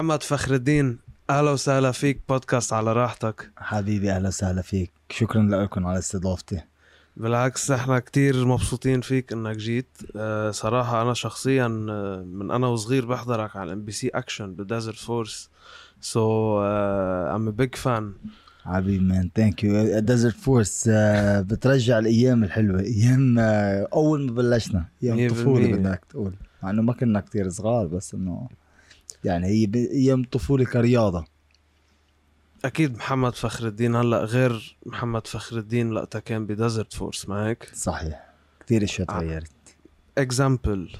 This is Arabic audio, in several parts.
محمد فخر الدين أهلا وسهلا فيك بودكاست على راحتك. حبيبي أهلا وسهلا فيك. شكرا لكم على استضافتي. بالعكس إحنا كتير مبسوطين فيك إنك جيت. أه صراحة أنا شخصيا آه، من أنا وصغير بحضرك على MBC Action ب Desert Force so I'm big fan حبيبي man thank you Desert Force بترجع الأيام الحلوة. أيام آه، أول ما بلشنا. أيام الطفوله. بدك تقول. مع إنه ما كنا كتير صغار بس إنه يعني هي أيام الطفوله كرياضه أكيد محمد فخر الدين. هلأ غير محمد فخر الدين وقتها كان ب Desert Force ما هيك صحيح. كتير أشياء آه. تغيرت. example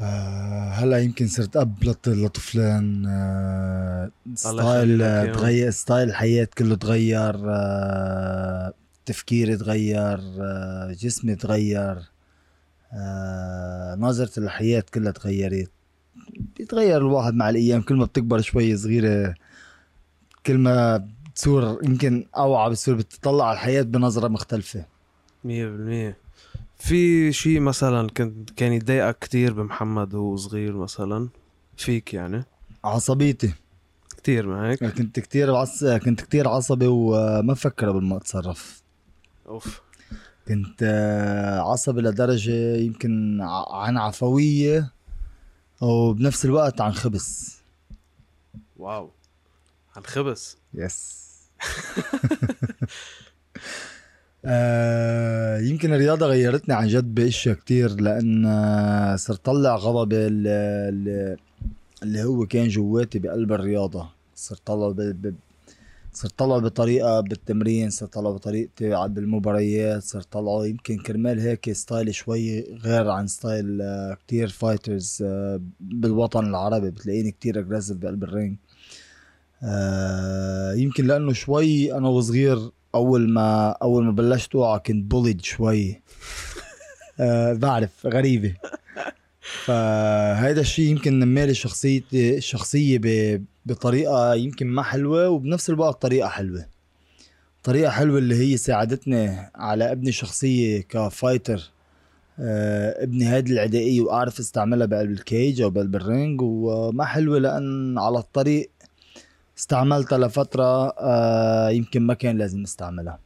آه هلأ يمكن صرت أب لط- لطفلين آه style. تغير style الحياة كله تغير آه تفكيري تغير جسمي تغير نظرة الحياة كلها تغيرت. بيتغير الواحد مع الأيام. كل ما بتكبر شوي صغيرة كل ما بتصير يمكن أوعى بتصير بتطلع على الحياة بنظرة مختلفة. مية بالمية. في شيء مثلا كنت كان يضايقك كتير بمحمد وهو صغير مثلا؟ فيك يعني؟ عصبيتي. كتير ما هيك كنت كتير عص... كنت كتير عصبي وما فكر قبل ما أتصرف. أوف. كنت آه، عصبي لدرجة يمكن عن عفوية. وبنفس الوقت عن خبث. واو. عن خبز يس آه يمكن الرياضة غيرتني عن جد بأشياء كتير آه، صرت طلع غضبي ال- ال- اللي هو كان جواتي بقلب الرياضة. صرت طلع. صرت طلع بطريقة بالتمرين صرت طلع بطريقتي بالمباريات صرت طلعه يمكن كرمال هيك style ي شوي غير عن style آه، كتير fighters آه، بالوطن العربي بتلاقيني كتير aggressive بقلب ال ring آه، يمكن لأنه شوي أنا وصغير أول ما أول ما بلشت اوعى كنت bullied شوي. بعرف غريبة. فهيدا الشيء يمكن نمالي شخصيتي الشخصيه بطريقة يمكن ما حلوة وبنفس الوقت طريقة حلوة. طريقة حلوة اللي هي ساعدتني على ابني شخصية ك fighter. آه ابني هذه العدائية وأعرف استعملها بقلب ال cage أو بقلب ال ring وما حلوة لأن على الطريق استعملتها لفترة آه يمكن ما كان لازم استعملها.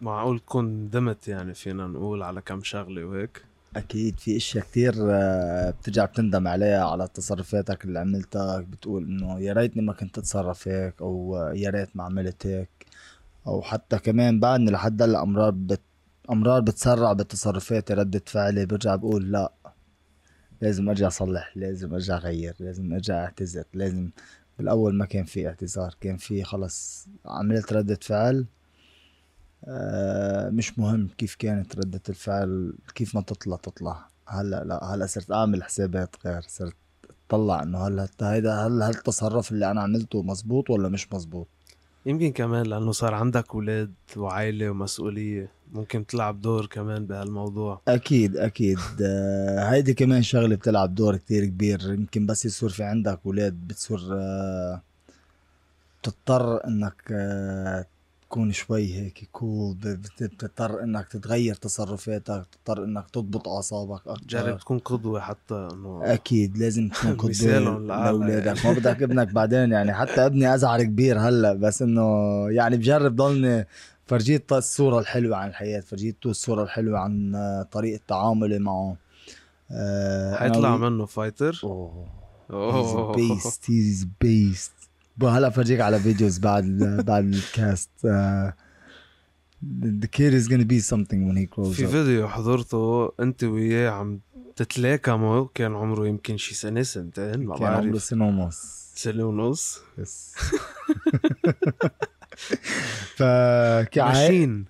معقول تكون ندمت يعني فينا نقول على كم شغلة وهيك؟ أكيد في أشياء كتير آه بترجع بتندم عليها على تصرفاتك اللي عملتها بتقول إنه يا ريتني ما كنت أتصرف هيك آه، يا ريت ما عملت هيك. أو حتى كمان بعدني لحد هلأ أمرار بت أمرار بتسرع بتصرفاتي ردة فعلي برجع بقول لأ لازم أرجع أصلح لازم أرجع أغير لازم أرجع أعتذر لازم بالأول ما كان في اعتذار كان في خلص عملت ردة فعل. مش مهم كيف كانت ردة الفعل كيف ما تطلع تطلع. هلأ لا هلأ صرت أعمل حسابات غير صرت أطلع إنه هل هت- هيدا هل هالتصرف اللي أنا عملته مزبوط ولا مش مزبوط يمكن كمان لأنه صار عندك أولاد وعائلة ومسؤولية ممكن تلعب دور كمان بهالموضوع. أكيد أكيد. آه، هيدي كمان شغلة بتلعب دور كتير كبير. يمكن بس يصير في عندك أولاد بتصير آه، بتضطر إنك آه، تكون شوي هيك cool بتضطر إنك تتغير تصرفاتك بتضطر إنك تضبط أعصابك أكثر جرب تكون قدوة حتى إنه أكيد لازم تكون قدوة لأعلى لأولادك. ما بدك ابنك بعدين يعني. حتى ابني ازعر كبير هلأ بس إنه يعني بجرب ضلني فرجيت الصورة الحلوة عن الحياة فرجيته الصورة الحلوة عن آه، طريقة تعاملي معه. آه، حيطلع منه fighter أوه. beast he's beast هلا فرجيك على videos بعد بعد ال cast. آه، the kid is gonna be something when he grows up. فيديو حضرته انت وياه عم تتلاكموا كان عمره يمكن شي سنة سنتين ما كان عمره سنة ونص. سنة ونص. yes فكعاي ماشين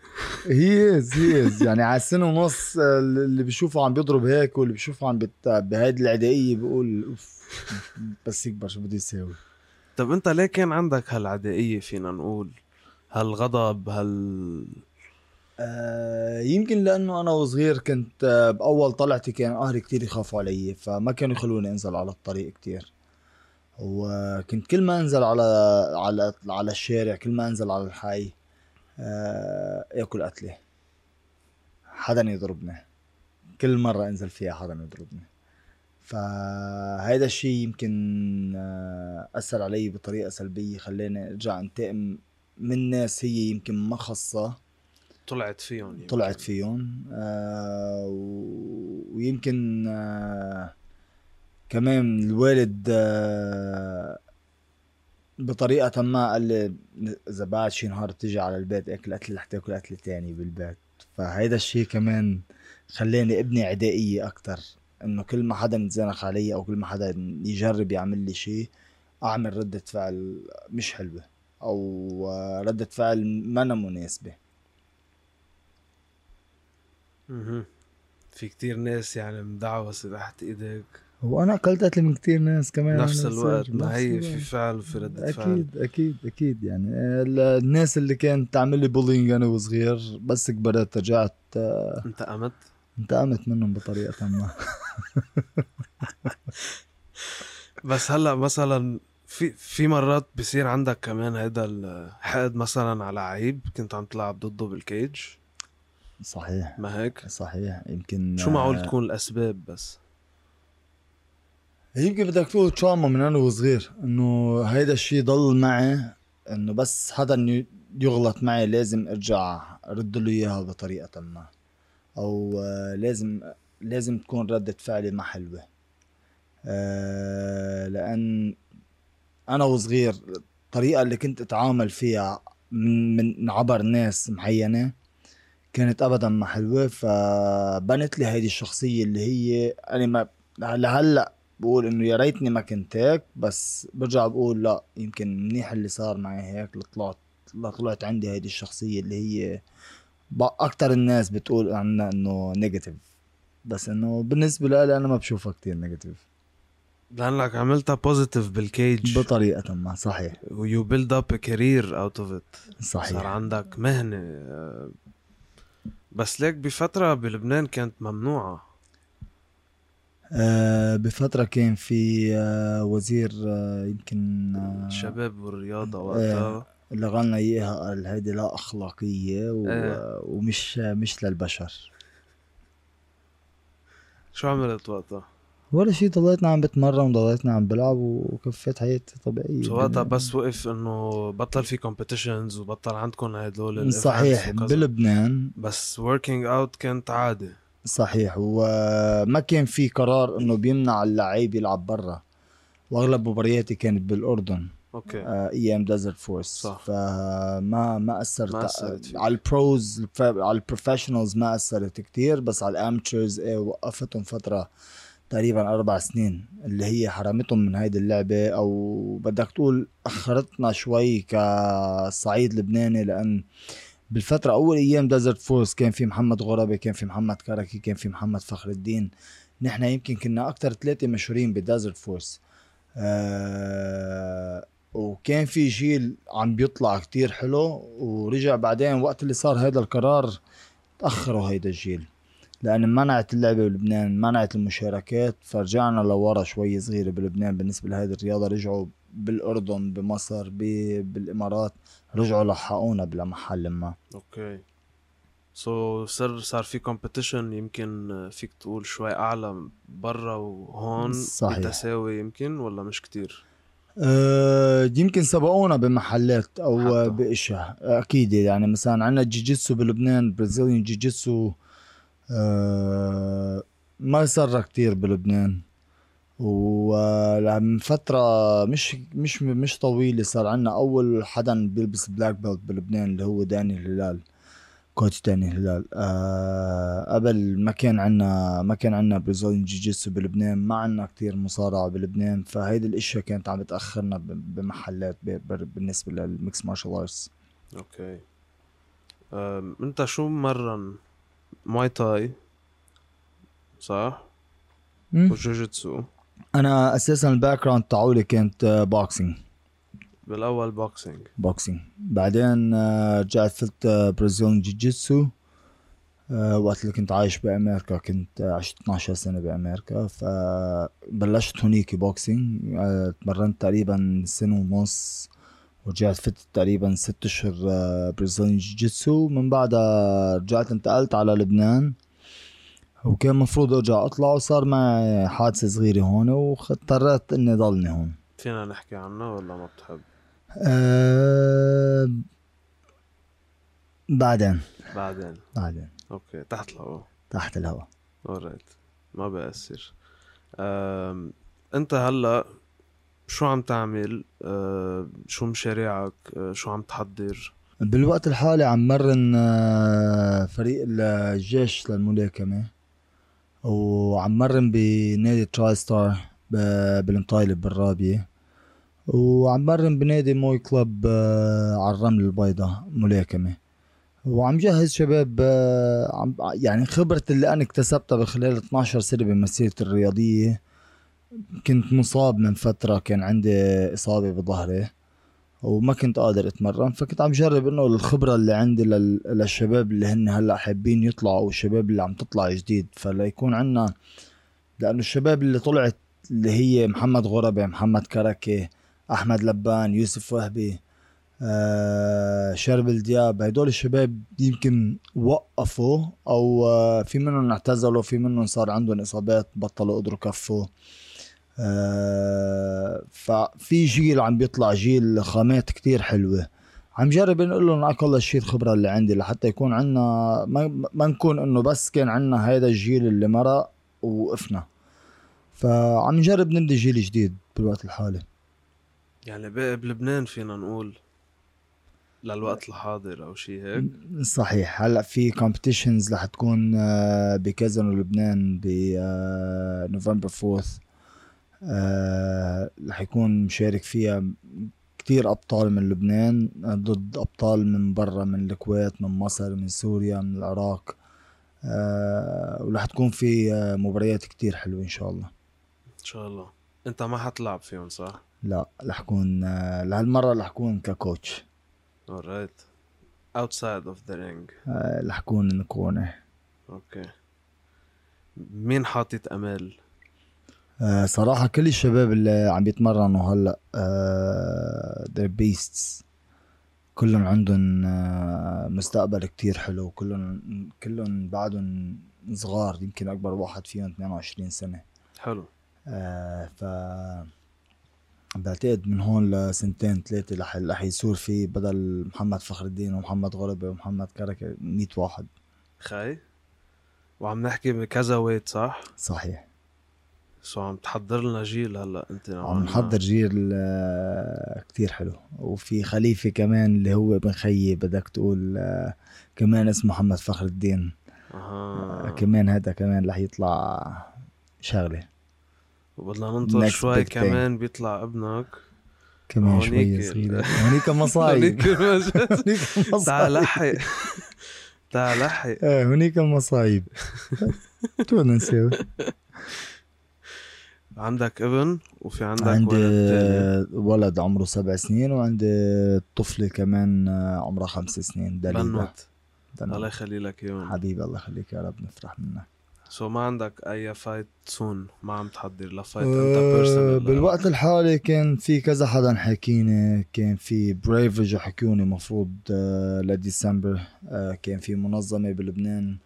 he is he is يعني على السنة ونص آه، اللي بيشوفه عم بيضرب هيك واللي بيشوفه عم. بهيدي العدائية بيقول أوف بس يكبر شو بده يساوي. طب انت ليه كان عندك هالعدائية فينا نقول؟ هالغضب هال آه يمكن لأنه أنا وصغير كنت آه بأول طلعتي كان أهلي كتير يخافوا علي فما كانوا يخلوني أنزل على الطريق كتير. وكنت كل ما أنزل على على على الشارع كل ما أنزل على الحي آه يأكل قتلي حدا يضربني. كل مرة أنزل فيها حدا يضربني. فهيدا الشيء يمكن آه، أثر علي بطريقة سلبية خلاني أرجع أنتقم من ناس هي يمكن ما خصها طلعت فيهم يمكن. طلعت فيهم آه ويمكن آه كمان الوالد آه بطريقة ما قال لي إذا بعد شي نهار تيجي على البيت أكل أكل رح تاكل أكل تاني بالبيت. فهيدا الشيء كمان خلاني ابني عدائية أكتر. إنه كل ما حدا يتزنخ علي أو كل ما حدا يجرب يعمل لي شيء أعمل ردة فعل مش حلوة أو آه، ردة فعل منا مناسبة. أها في كتير ناس يعني مدعوسة تحت ايديك وأنا اكلت قتل من كتير ناس كمان. نفس الوقت. ما هي. في فعل وفي ردة فعل. أكيد أكيد أكيد يعني. ال- الناس اللي كانت تعمل لي bullying أنا وصغير بس كبرت رجعت آه، انتقمت انتقمت منهم بطريقة ما. بس هلا مثلا في في مرات بصير عندك كمان هيدا الحقد مثلا لعيب كنت عم تلعب ضده بال cage صحيح. ما هيك؟ صحيح. يمكن شو معقول آه، تكون الأسباب بس؟ يمكن بدك تقول تراما من أنا وصغير إنه هيدا الشيء ضل معي إنه بس حدا يغلط معي لازم أرجع أرد له إياها بطريقة ما. أو آه، لازم لازم تكون ردة فعلي ما حلوة. آه، لأن أنا وصغير الطريقة اللي كنت أتعامل فيها من من عبر ناس معينة كانت ابدا ما حلوة فبنت لي هيدي الشخصية اللي هي أنا ما لهلأ بقول إنه يا ريتني ما كنت هيك بس برجع بقول لا يمكن منيح اللي صار معي هيك لطلعت لطلعت عندي هيدي الشخصية اللي هي أكتر الناس بتقول عنها إنه negative بس إنه بالنسبة لي أنا ما بشوفها كتير نيجاتيف لأنك عملتها positive بال cage بطريقة ما صحيح. and you build a career out of it صار صحيح. عندك مهنة. آه، بس ليك بفترة بلبنان كانت ممنوعة. آه بفترة كان في آه وزير آه يمكن آه الشباب والرياضة وقتها. لغى لنا إياها قال هيدي لا أخلاقية و... إيه. ومش مش للبشر شو عملت وقتها؟ ولا شيء ضليتنا عم بتمرن وضليتنا عم بلعب وكفيت حياتي طبيعية شو وقتها بس وقف إنه بطل في competitions وبطل عندكم هدول صحيح. بلبنان بس working out كانت عادي صحيح وما كان في قرار إنه بيمنع اللعيب يلعب برا وأغلب مبارياتي كانت بالأردن okay آه، أيام Desert Force صح. فما ما أثرت ما أثرت. على ال pros على ال professionals ما أثرت كتير بس على ال amateurs إيه وقفتهم فترة تقريبا أربع سنين اللي هي حرمتهم من هيدي اللعبة أو بدك تقول أخرتنا شوي كصعيد لبناني لأن بالفترة أول أيام Desert Force كان في محمد غرابي كان في محمد كركي كان في محمد فخر الدين نحن يمكن كنا أكتر ثلاثة مشهورين ب Desert Force آه وكان في جيل عم بيطلع كتير حلو ورجع بعدين وقت اللي صار هذا القرار تأخروا هيدا الجيل. لأن منعت اللعبة بلبنان منعت المشاركات فرجعنا لورا شوي صغيرة بلبنان بالنسبة لهذه الرياضة. رجعوا بالأردن بمصر بالإمارات رجعوا لحقونا بلا محل ما. okay. so so, صار صار في competition يمكن فيك تقول شوي أعلى برا وهون؟ صحيح. بتساوي يمكن ولا مش كتير؟ أه يمكن سبقونا بمحلات أو. بإشياء أكيد يعني مثلا عندنا jiu-jitsu بلبنان Brazilian jiu-jitsu أه ما صار كتير بلبنان ومن فترة مش مش مش طويلة صار عنا أول حدا بيلبس black belt بلبنان اللي هو داني الهلال coach داني الهلال آه قبل ما كان عنا ما كان عنا Brazilian jiu-jitsu بلبنان ما عنا كتير مصارعة بلبنان فهيدي الأشياء كانت عم بتأخرنا ب- بمحلات ب- ب- بالنسبة لل mixed martial arts okay. أم، أنت شو مرن Muay Thai صح؟ و jiu-jitsu أنا أساسا ال background تاعولي كانت boxing بالأول boxing boxing بعدين آه، رجعت فتت Brazilian jiu-jitsu آه، وقت اللي كنت عايش بأمريكا كنت آه، عشت 12 سنة بأمريكا. فبلشت هونيك boxing آه، تمرنت تقريبا سنة ونص ورجعت فت تقريبا ست أشهر آه، Brazilian jiu-jitsu من بعدها رجعت انتقلت على لبنان. وكان مفروض أرجع أطلع وصار معي حادثة صغيرة هون واضطريت إني ضلني هون. فينا نحكي عنها ولا ما بتحب؟ أه بعدين. بعدين. بعدين. okay تحت الهواء. تحت الهواء. alright ما بأثر أنت هلأ شو عم تعمل؟ أه شو مشاريعك؟ أه شو عم تحضر؟ بالوقت الحالي عم مرن فريق الجيش للملاكمة وعم مرن بنادي تراي ستار بالمطايلة بالرابية. وعم مرن بنادي موي كلوب آه، على الرمل البيضاء ملاكمة. وعم جهز شباب آه، عم يعني خبرة اللي أنا اكتسبتها بخلال 12 سنة بمسيرتي الرياضية كنت مصاب من فترة كان عندي إصابة بظهري وما كنت قادر أتمرن فكنت عم جرب إنه الخبرة اللي عندي للشباب اللي هن هلأ حابين يطلعوا أو الشباب اللي عم تطلع جديد. فليكون عنا لأنه الشباب اللي طلعت اللي هي محمد غربي محمد كركي أحمد لبان يوسف وهبي آه شربل دياب هدول الشباب يمكن وقفوا أو آه في منهم اعتزلوا في منهم صار عندهم إصابات بطلوا قدروا كفوا آه ففي جيل عم بيطلع جيل خامات كتير حلوة. عم جرب نقول لهم أقل الشيء الخبرة اللي عندي لحتى يكون عندنا ما, ما نكون إنه بس كان عندنا هيدا الجيل اللي مرق ووقفنا. فعم نجرب نبني جيل جديد بالوقت الحالي. يعني باقي بلبنان فينا نقول للوقت الحاضر أو شيء هيك. صحيح. هلأ في كومبيتيشنز رح تكون آه، بكازينو لبنان بنوفمبر 4 آه، رح يكون مشارك فيها كتير أبطال من لبنان ضد أبطال من برا من الكويت من مصر من سوريا من العراق. أه ورح تكون في آه، مباريات كتير حلوة إن شاء الله. إن شاء الله. أنت ما حتلعب فيهم صح؟ لا رح كون آه، لهالمرة رح كون ككوتش alright. Outside of the ring. رح كون نكونة أوكي مين حاطط امال آه، صراحة كل الشباب اللي عم يتمرنوا هلأ آه they're beasts. كلهم عندهم آه مستقبل كتير حلو. كلهم كلهم بعدهم صغار يمكن أكبر واحد فيهم 22 سنة. حلو. آه ف بعتقد من هون لسنتين ثلاثة رح يصير في بدل محمد فخر الدين ومحمد غربي ومحمد كركة 100 واحد. خي وعم نحكي بكذا weight صح؟ صحيح. so عم تحضر لنا جيل هلأ أنت عم نحضر جيل آه، كتير حلو. وفي خليفة كمان اللي هو ابن خيي بدك تقول آه، كمان اسمه محمد فخر الدين. أها. كمان هذا كمان رح يطلع شغلة. وبدنا ننطر شوي كمان بيطلع ابنك. كمان شوي صغيرة. هونيك مصايب هونيك مصايب تعال لحق. تعال لحق. إيه هونيك مصايب شو بدنا نسوي؟ عندك ابن وفي عندك عندي ولد, ولد عمره سبع سنين وعندي طفلة كمان عمرها خمس سنين. بنوت. الله يخلي لك اياهم حبيبي الله يخليك يا رب نفرح منك. so so ما عندك أي fight soon ما عم تحضر ل fight أه انت personal بالوقت الحالي كان في كذا حدا حكيني كان في Brave اجوا حكوني مفروض آه لديسمبر. آه كان في منظمة بلبنان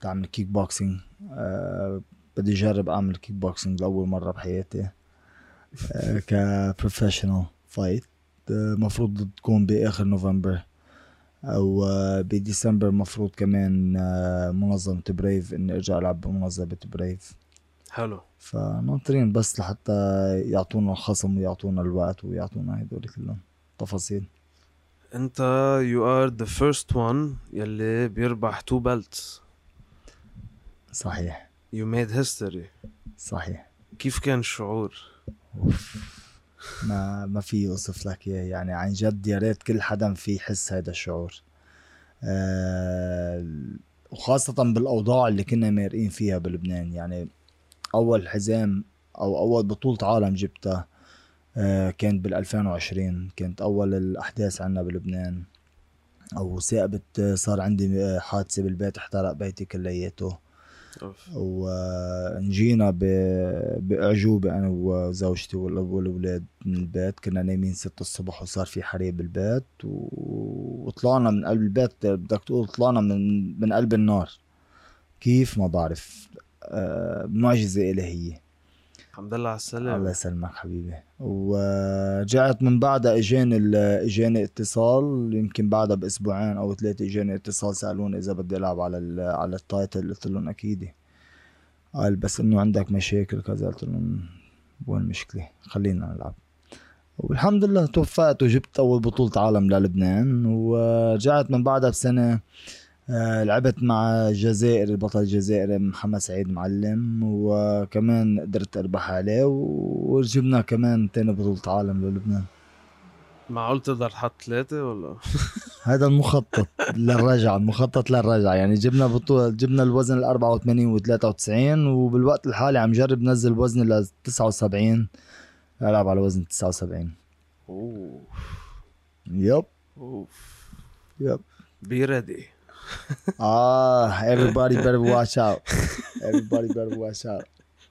تعمل كيك بوكسينج آه بدي اجرب أعمل كيك بوكسينج لأول مرة بحياتي. ك professional fight المفروض تكون بآخر نوفمبر. أو آه، بديسمبر مفروض كمان آه، منظمة Brave إني ارجع ألعب بمنظمة Brave. حلو. فناطرين بس لحتى يعطونا الخصم ويعطونا الوقت ويعطونا هدول كلهم. تفاصيل. أنت you are the first one يلي بيربح two belts صحيح. You made history. صحيح. كيف كان الشعور؟ أوف. ما ما في اوصف لك إياه. يعني عن جد يا ريت كل حدا في يحس هذا الشعور. أه وخاصة بالأوضاع اللي كنا مارقين فيها بلبنان. يعني أول حزام أو أول بطولة عالم جبتها أه كانت بال 2020 كانت أول الأحداث عنا بلبنان. أو ثاقبت صار عندي حادثة بالبيت احترق بيتي كلياته. ونجينا بأعجوبة أنا وزوجتي والأولاد من البيت. كنا نايمين ستة الصبح وصار في حريق بالبيت وطلعنا من قلب البيت. بدك تقول طلعنا من من قلب النار. كيف ما بعرف آه، معجزة إلهية. الحمد لله على السلامة. الله يسلمك حبيبي. ورجعت من بعدها اجاني اجاني اتصال يمكن بعدها بأسبوعين أو ثلاثة إجاني اتصال سألوني إذا بدي ألعب على على التايتل قلت لهم أكيد. قال بس إنه عندك مشاكل كذا قلت لهم وين المشكلة خلينا نلعب. والحمد لله توفقت وجبت أول بطولة عالم للبنان. ورجعت من بعدها بسنة آه، لعبت مع الجزائر البطل الجزائري محمد سعيد معلم وكمان قدرت أربح عليه وجبنا كمان تاني بطولة عالم للبنان. معقول تقدر تحط ثلاثة ولا؟ هذا المخطط للرجعة المخطط للرجعة. يعني جبنا بطولة جبنا الوزن ال 84 و 93 وبالوقت الحالي عم جرب نزل وزني ل 79 ألعب على وزن 79 أوف. يب. أوف. Yep. Be ready آه everybody better watch out. Everybody better watch out.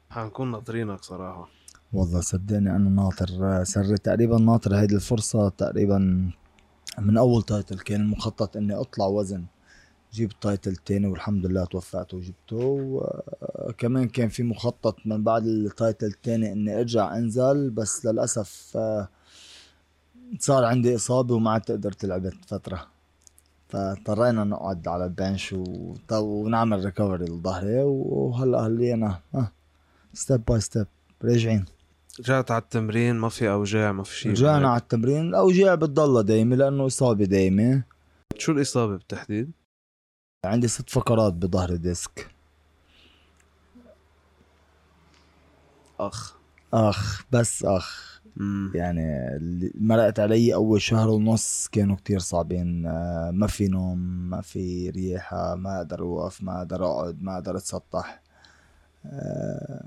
حنكون ناطرينك صراحة. والله صدقني أنا ناطر سري تقريبا ناطر هيدي الفرصة تقريبا من أول title كان المخطط إني أطلع وزن. جيب ال title التاني والحمد لله توفقت وجبته. وكمان كان في مخطط من بعد ال title التاني إني أرجع أنزل بس للأسف آه، صار عندي إصابة وما عدت قدرت لعبت فترة. فاضطرينا نقعد على ال bench وط- ونعمل recovery لظهري وهلا هلينا step by step راجعين. رجعت على التمرين ما في أوجاع ما في شيء رجعنا على التمرين الأوجاع بتضلها دايمة لأنه إصابة دايمة. شو الإصابة بالتحديد؟ عندي ست فقرات بظهر disc. أخ. أخ بس أخ. يعني اللي مرقت علي أول شهر ونص كانوا كتير صعبين. آه، ما في نوم ما في ريحة ما أقدر أوقف ما أقدر أقعد ما أقدر أتسطح. آه،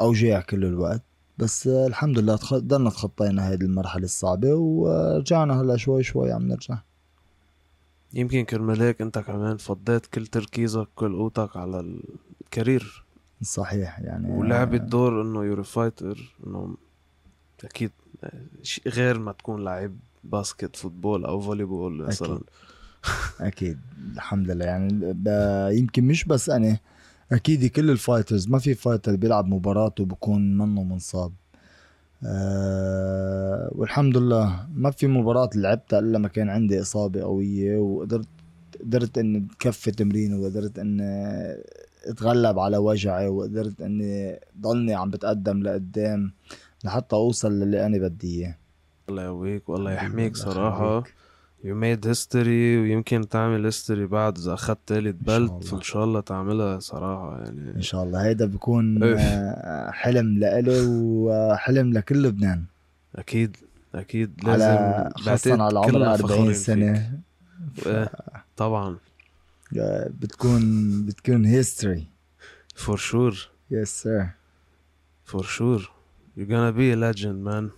اوجاع كل الوقت. بس آه، الحمد لله ضلنا تخطينا هذه المرحلة الصعبة ورجعنا هلا شوي شوي عم نرجع. يمكن كرمال هيك انت كمان فضيت كل تركيزك كل قوتك على ال career. صحيح يعني ولعبت دور إنه you're fighter إنه أكيد غير ما تكون لعيب basket football أو volleyball مثلا. أكيد. أكيد الحمد لله. يعني يمكن مش بس أنا أكيد كل ال fighters ما في fighter بيلعب مباراته وبكون منه منصاب. أه والحمد لله ما في مباراة لعبتها إلا ما كان عندي إصابة قوية وقدرت قدرت إني كفي تمرين وقدرت إني أتغلب على وجعي وقدرت إني ضلني عم بتقدم لقدام. لحتى أوصل للي أنا بدي إياه. الله يقويك والله يحميك يخليك. you made history ويمكن تعمل history بعد إذا أخذت تالت belt. فان شاء الله تعملها صراحة يعني. إن شاء الله. هيدا بيكون أوف. آه، حلم لإلي وحلم لكل لبنان. أكيد أكيد. لازم على خاصة على عمر كلنا 40 فخورين سنة. فيك. إيه، طبعا. آه، بتكون بتكون history for sure yes sir for sure you're gonna be a legend man.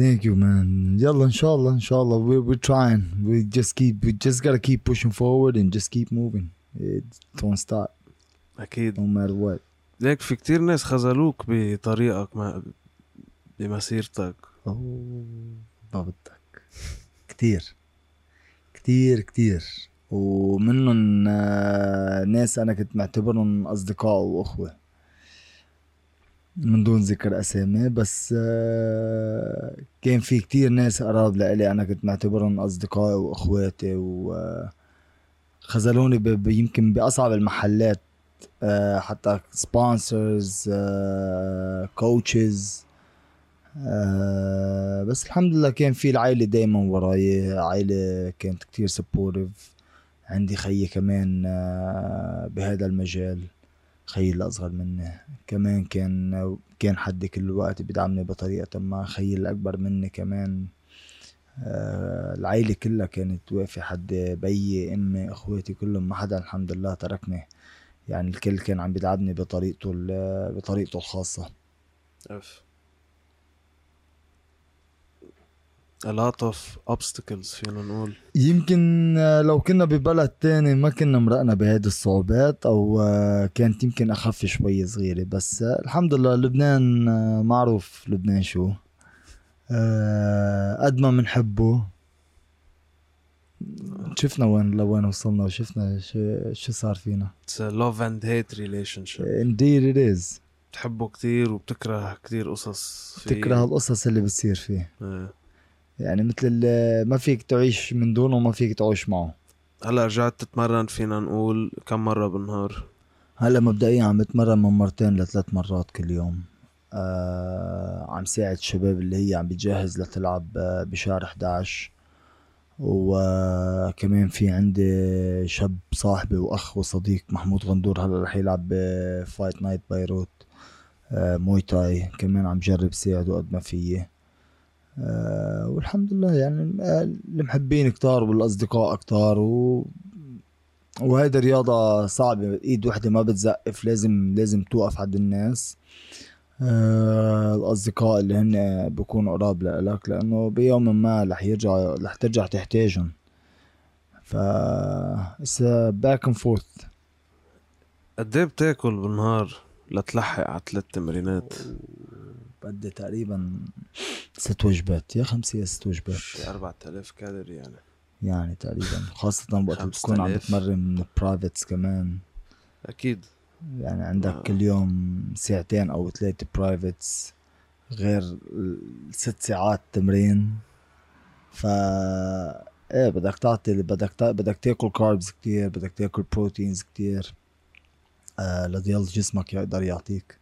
يلا ان شاء الله ان شاء الله we're, we're trying. We just keep we just gotta keep pushing forward and just keep moving. It don't stop أكيد. no matter what. ليك في كتير ناس خذلوك بطريقك ما بمسيرتك. أوه ما بدك كتير. كتير كتير. ومنهم آه، ناس أنا كنت معتبرهم أصدقاء وأخوة. من دون ذكر أسامي بس آه، كان في كتير ناس قراب لإلي أنا كنت معتبرهم أصدقائي وإخواتي وخذلوني ب- يمكن بأصعب المحلات آه، حتى sponsors coaches آه بس الحمد لله كان في العائلة دايما وراي عائلة كانت كتير supportive عندي خيي كمان آه بهذا المجال. خيي اللي أصغر مني كمان كان كان حد كل الوقت بيدعمني بطريقة ما خيي الأكبر مني كمان. آه العائلة كلها كانت واقفة حد بيي أمي أخواتي كلهم ما حدا الحمد لله تركني. يعني الكل كان عم بيدعمني بطريقته بطريقته الخاصة. اف a lot of obstacles فينا نقول. يمكن آه، لو كنا ببلد تاني ما كنا مرقنا بهيدي الصعوبات أو آه، كانت يمكن أخف شوي صغيرة. بس آه، الحمد لله لبنان معروف لبنان شو قد ما بنحبه شفنا وين لوين وصلنا وشفنا شو شو صار فينا. It's a love and hate relationship. Indeed it is. بتحبه كتير وبتكره كتير قصص فيه. تكره القصص اللي بتصير فيه. إيه. يعني مثل ما فيك تعيش من دونه وما فيك تعيش معه. هلا رجعت تتمرن فينا نقول كم مرة بالنهار؟ هلا مبدئيا عم بتمرن من مرتين لثلاث مرات كل يوم. آه عم ساعد الشباب اللي هي عم بتجهز لتلعب آه، بشهر 11 وكمان في عندي شاب صاحبي وأخ وصديق محمود غندور هلا رح يلعب ب Fight Night بيروت آه Muay Thai كمان عم جرب ساعده قد ما فيي. آه والحمد لله يعني المحبين كتار والأصدقاء كتار و وهيدي رياضة صعبة إيد وحدة ما بتزقف لازم لازم توقف عند الناس. آه الأصدقاء اللي هن بيكونوا قراب لك لأنه بيوم ما رح يرجع رح ترجع تحتاجهم. ف it's back and forth قد إيه بتاكل بالنهار لتلحق على ثلاث تمرينات؟ بدي تقريبا ست وجبات. يا خمسة يا ست وجبات. شي 4000 كالوري يعني. يعني تقريبا. خاصة وقت بتكون عم 5000. بتمرن privates كمان. أكيد. يعني عندك آه. كل يوم ساعتين أو ثلاثة privates غير ست ساعات تمرين. ف إيه بدك تعطي بدك تا... بدك تاكل carbs كتير بدك تاكل proteins كتير. آه لضل جسمك يقدر يعطيك.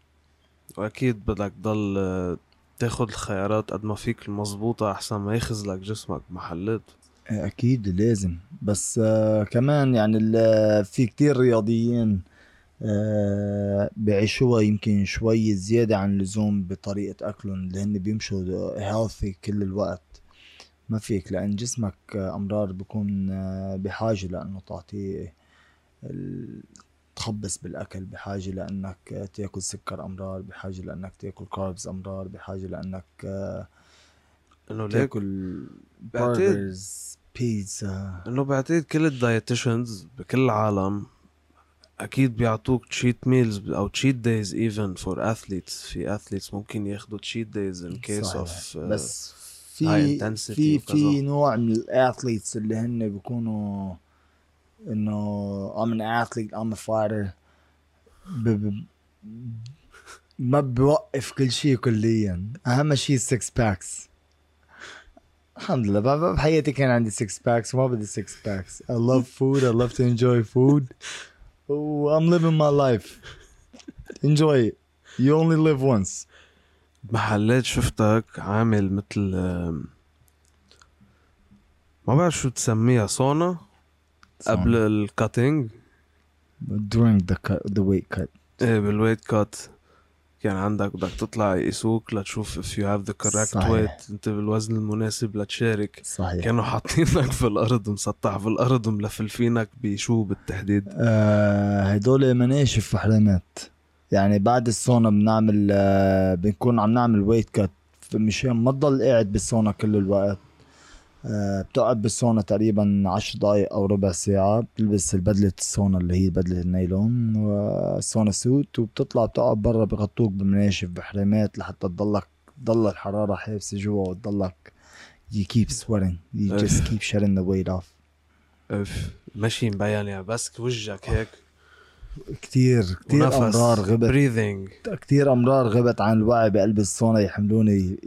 وأكيد بدك تضل آه، تاخد الخيارات قد ما فيك المضبوطة أحسن ما يخذلك جسمك محلات. إيه أكيد لازم. بس آه كمان يعني ال- في كتير رياضيين آه بيعيشوها يمكن شوي زيادة عن اللزوم بطريقة أكلهم اللي هن بيمشوا healthy كل الوقت. ما فيك لأن جسمك آه، أمرار بكون آه، بحاجة لأنه تعطيه تخبص بالأكل بحاجة لأنك آه، تأكل سكر أمرار بحاجة لأنك تأكل carbs أمرار بحاجة لأنك آه، إنه تأكل burgers بيتزا إنه بعتقد كل ال dietitians بكل العالم أكيد بيعطوك cheat meals أو cheat days even for athletes في athletes ممكن ياخدوا cheat days in case. of بس في في في. نوع من ال athletes اللي هن بيكونوا انه I'm an athlete I'm a fighter. ب ب ما بوقف كل شيء كليا. أهم شيء ال six packs الحمد لله. بحياتي كان عندي six packs وما بدي six packs I love food. I love to enjoy food. و I'm living my life. Enjoy it. You only live once. محلات شفتك عامل مثل ما بعرف شو تسميها سونا؟ قبل ال cutting during the cut the weight cut. إيه بال weight cut كان عندك بدك تطلع يقيسوك لتشوف if you have the correct صحيح. weight أنت بالوزن المناسب لتشارك. صحيح. كانوا حاطينك في الأرض مسطح في الأرض وملفلفينك بشو بالتحديد. آه هدول مناشف وحرامات يعني بعد السونا بنعمل آه بنكون عم نعمل weight cut مشان ما تضل قاعد بالسونا كل الوقت. بتقعد بالسونا تقريبا عشر دقايق أو ربع ساعة بتلبس البدلة السونا اللي هي بدلة النايلون وال sauna suit وبتطلع بتقعد برا بغطوك بمناشف بحرامات لحتى تضلك تضل الحرارة حابسة جوا وتضلك. You keep sweating. You just keep shedding the weight off. أف. ماشي مبين يعني بس وجهك هيك. كتير كتير ونفس. أمرار غبت. breathing كتير أمرار غبت عن الوعي بقلب السونا يحملوني.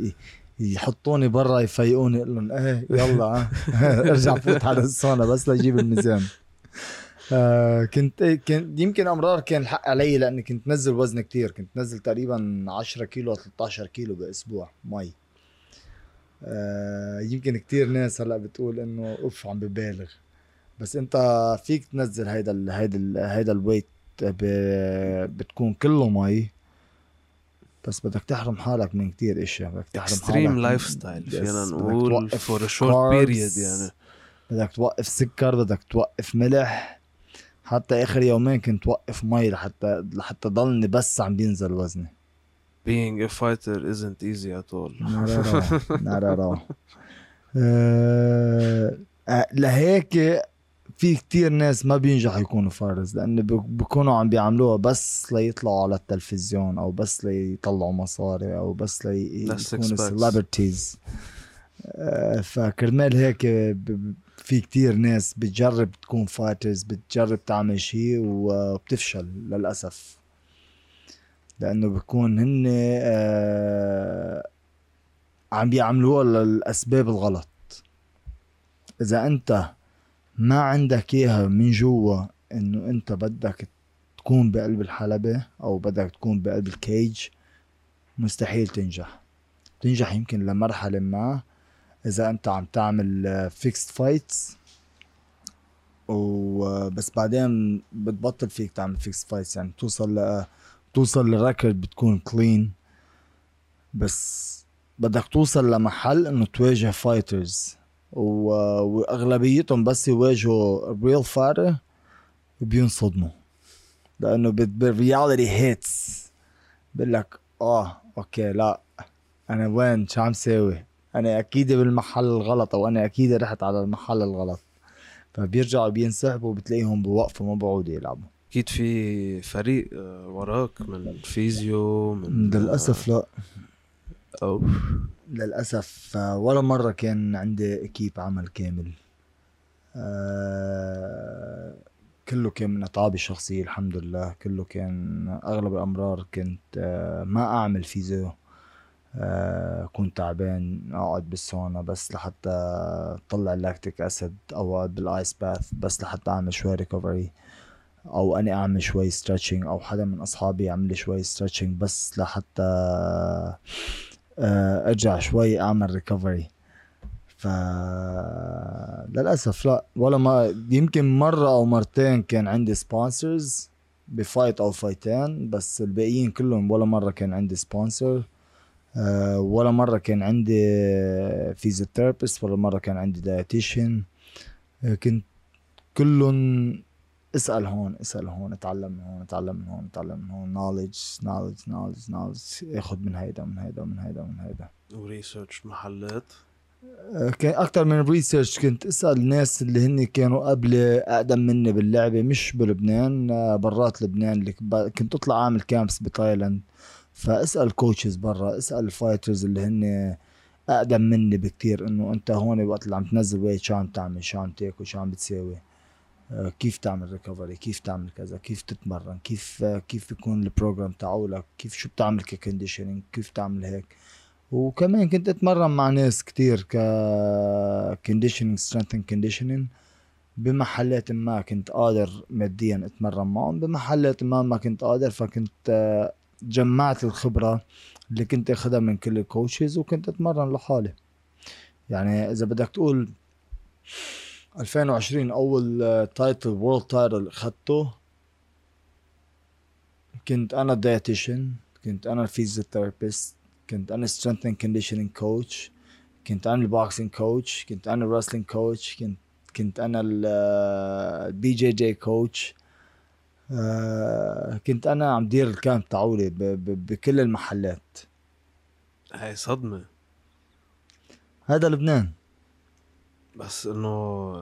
يحطوني برا يفيقوني يقول لهم إيه يلا ارجع فوت على السونا بس لجيب الميزان. آه كنت إيه، كنت يمكن أمرار كان الحق علي لأني كنت نزل وزن كتير. كنت نزل تقريبا 10 كيلو 13 كيلو بأسبوع مي. آه يمكن كتير ناس هلأ بتقول إنه أوف عم ببالغ. بس أنت فيك تنزل هيدا ال هيدا ال هيدا ال weight بتكون كله مي. بس بدك تحرم حالك من كتير إشياء بدك تحرم extreme lifestyle فينا نقول for short period يعني. بدك توقف سكر بدك توقف ملح. حتى آخر يومين كنت وقف مي لحتى لحتى ضلني بس عم بينزل وزني. Being a fighter isn't easy at all. not at all لهيك في كتير ناس ما بينجحوا يكونوا fighters لأن بك- بكونوا عم بيعملوها بس ليطلعوا على التلفزيون أو بس ليطلعوا مصاري أو بس لل six packs يكونوا celebrities فكرمال هيك في كتير ناس بتجرب تكون fighters بتجرب تعمل شيء وبتفشل للأسف. لأنه بكون هن آه عم بيعملوها للأسباب الغلط. إذا أنت ما عندك إياها من جوا إنه أنت بدك تكون بقلب الحلبة أو بدك تكون بقلب الكيج مستحيل تنجح. تنجح يمكن لمرحلة ما إذا أنت عم تعمل fixed fights وبس بعدين بتبطل فيك تعمل fixed fights يعني توصل ل توصل لل record بتكون clean بس بدك توصل لمحل إنه تواجه fighters وأغلبيتهم بس يواجهوا real fighter بينصدموا لأنه بال reality hits بقول لك آه okay لا أنا وين؟ شو عم ساوي؟ أنا أكيد بالمحل الغلط أو أنا أكيد رحت على المحل الغلط. فبيرجعوا بينسحبوا بتلاقيهم بوقفوا ما بيعودوا يلعبوا. أكيد في فريق آه، وراك من physio من للأسف لا. أو للأسف آه، ولا مرة كان عندي équipe عمل كامل. أه كله كان من اتعابي الشخصية الحمد لله. كله كان أغلب الأمرار كنت أه ما أعمل physio. أه كنت تعبان أقعد بالسونا بس لحتى أطلع ال lactic acid أو أقعد بال ice bath بس لحتى أعمل شوي recovery أو أني أعمل شوي stretching أو حدا من أصحابي يعمل لي شوي stretching بس لحتى آه، أرجع شوي أعمل recovery ف للأسف لا ولا ما يمكن مرة أو مرتين كان عندي sponsors ب fight أو fightين بس الباقيين كلهم ولا مرة كان عندي sponsor أه ولا مرة كان عندي physiotherapist ولا مرة كان عندي dietitian أه كنت كلهم اسأل هون اسأل هون اتعلم من هون اتعلم من هون اتعلم من هون. knowledge knowledge knowledge knowledge اخذ من هيدا من هيدا من هيدا من هيدا. و research محلات. آه، كان أكثر من research كنت أسأل الناس اللي هن كانوا قبلي أقدم مني باللعبة مش بلبنان آه، برات لبنان. اللي كنت أطلع أعمل camps بتايلاند. فأسأل coaches برا أسأل ال fighters اللي هن أقدم مني بكتير إنه أنت هون وقت اللي عم تنزل weight شو عم تعمل شو عم تاكل شو عم بتساوي. كيف تعمل recovery كيف تعمل كذا كيف تتمرن كيف كيف بيكون ال program تاعولك كيف شو بتعمل ك conditioning كيف تعمل هيك. وكمان كنت أتمرن مع ناس كتير ك conditioning strength conditioning بمحلات ما كنت قادر ماديا أتمرن معهم بمحلات ما ما كنت قادر فكنت جمعت الخبرة اللي كنت أخذها من كل ال coaches وكنت أتمرن لحالي. يعني إذا بدك تقول 2020 أول title world title اخذته كنت أنا dietitian كنت أنا ال physiotherapist كنت أنا strength and conditioning coach كنت أنا ال boxing coach كنت أنا ال wrestling coach كنت كنت أنا ال BJJ coach كنت أنا عم دير الكامب تاعولي بكل المحلات. هاي صدمة. هذا لبنان. بس انه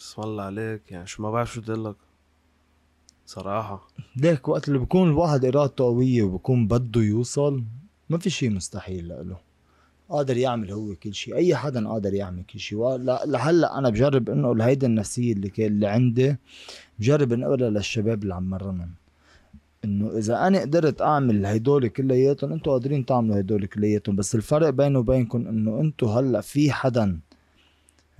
اسم الله عليك يعني شو ما بعرف شو بدي لك. صراحة. ليك وقت اللي بكون الواحد إرادته قوية وبكون بده يوصل ما في شيء مستحيل له. قادر يعمل هو كل شيء أي حدا قادر يعمل كل شيء لهلأ أنا بجرب انقل هيدا النفسية اللي كان اللي عندي بجرب انقلها للشباب اللي عم مرنهم إنه إذا أنا قدرت أعمل هدول كلياتهم أنتم قادرين تعملوا هدول كلياتهم. بس الفرق بينه وبينكم إنه أنتم هلأ في حدا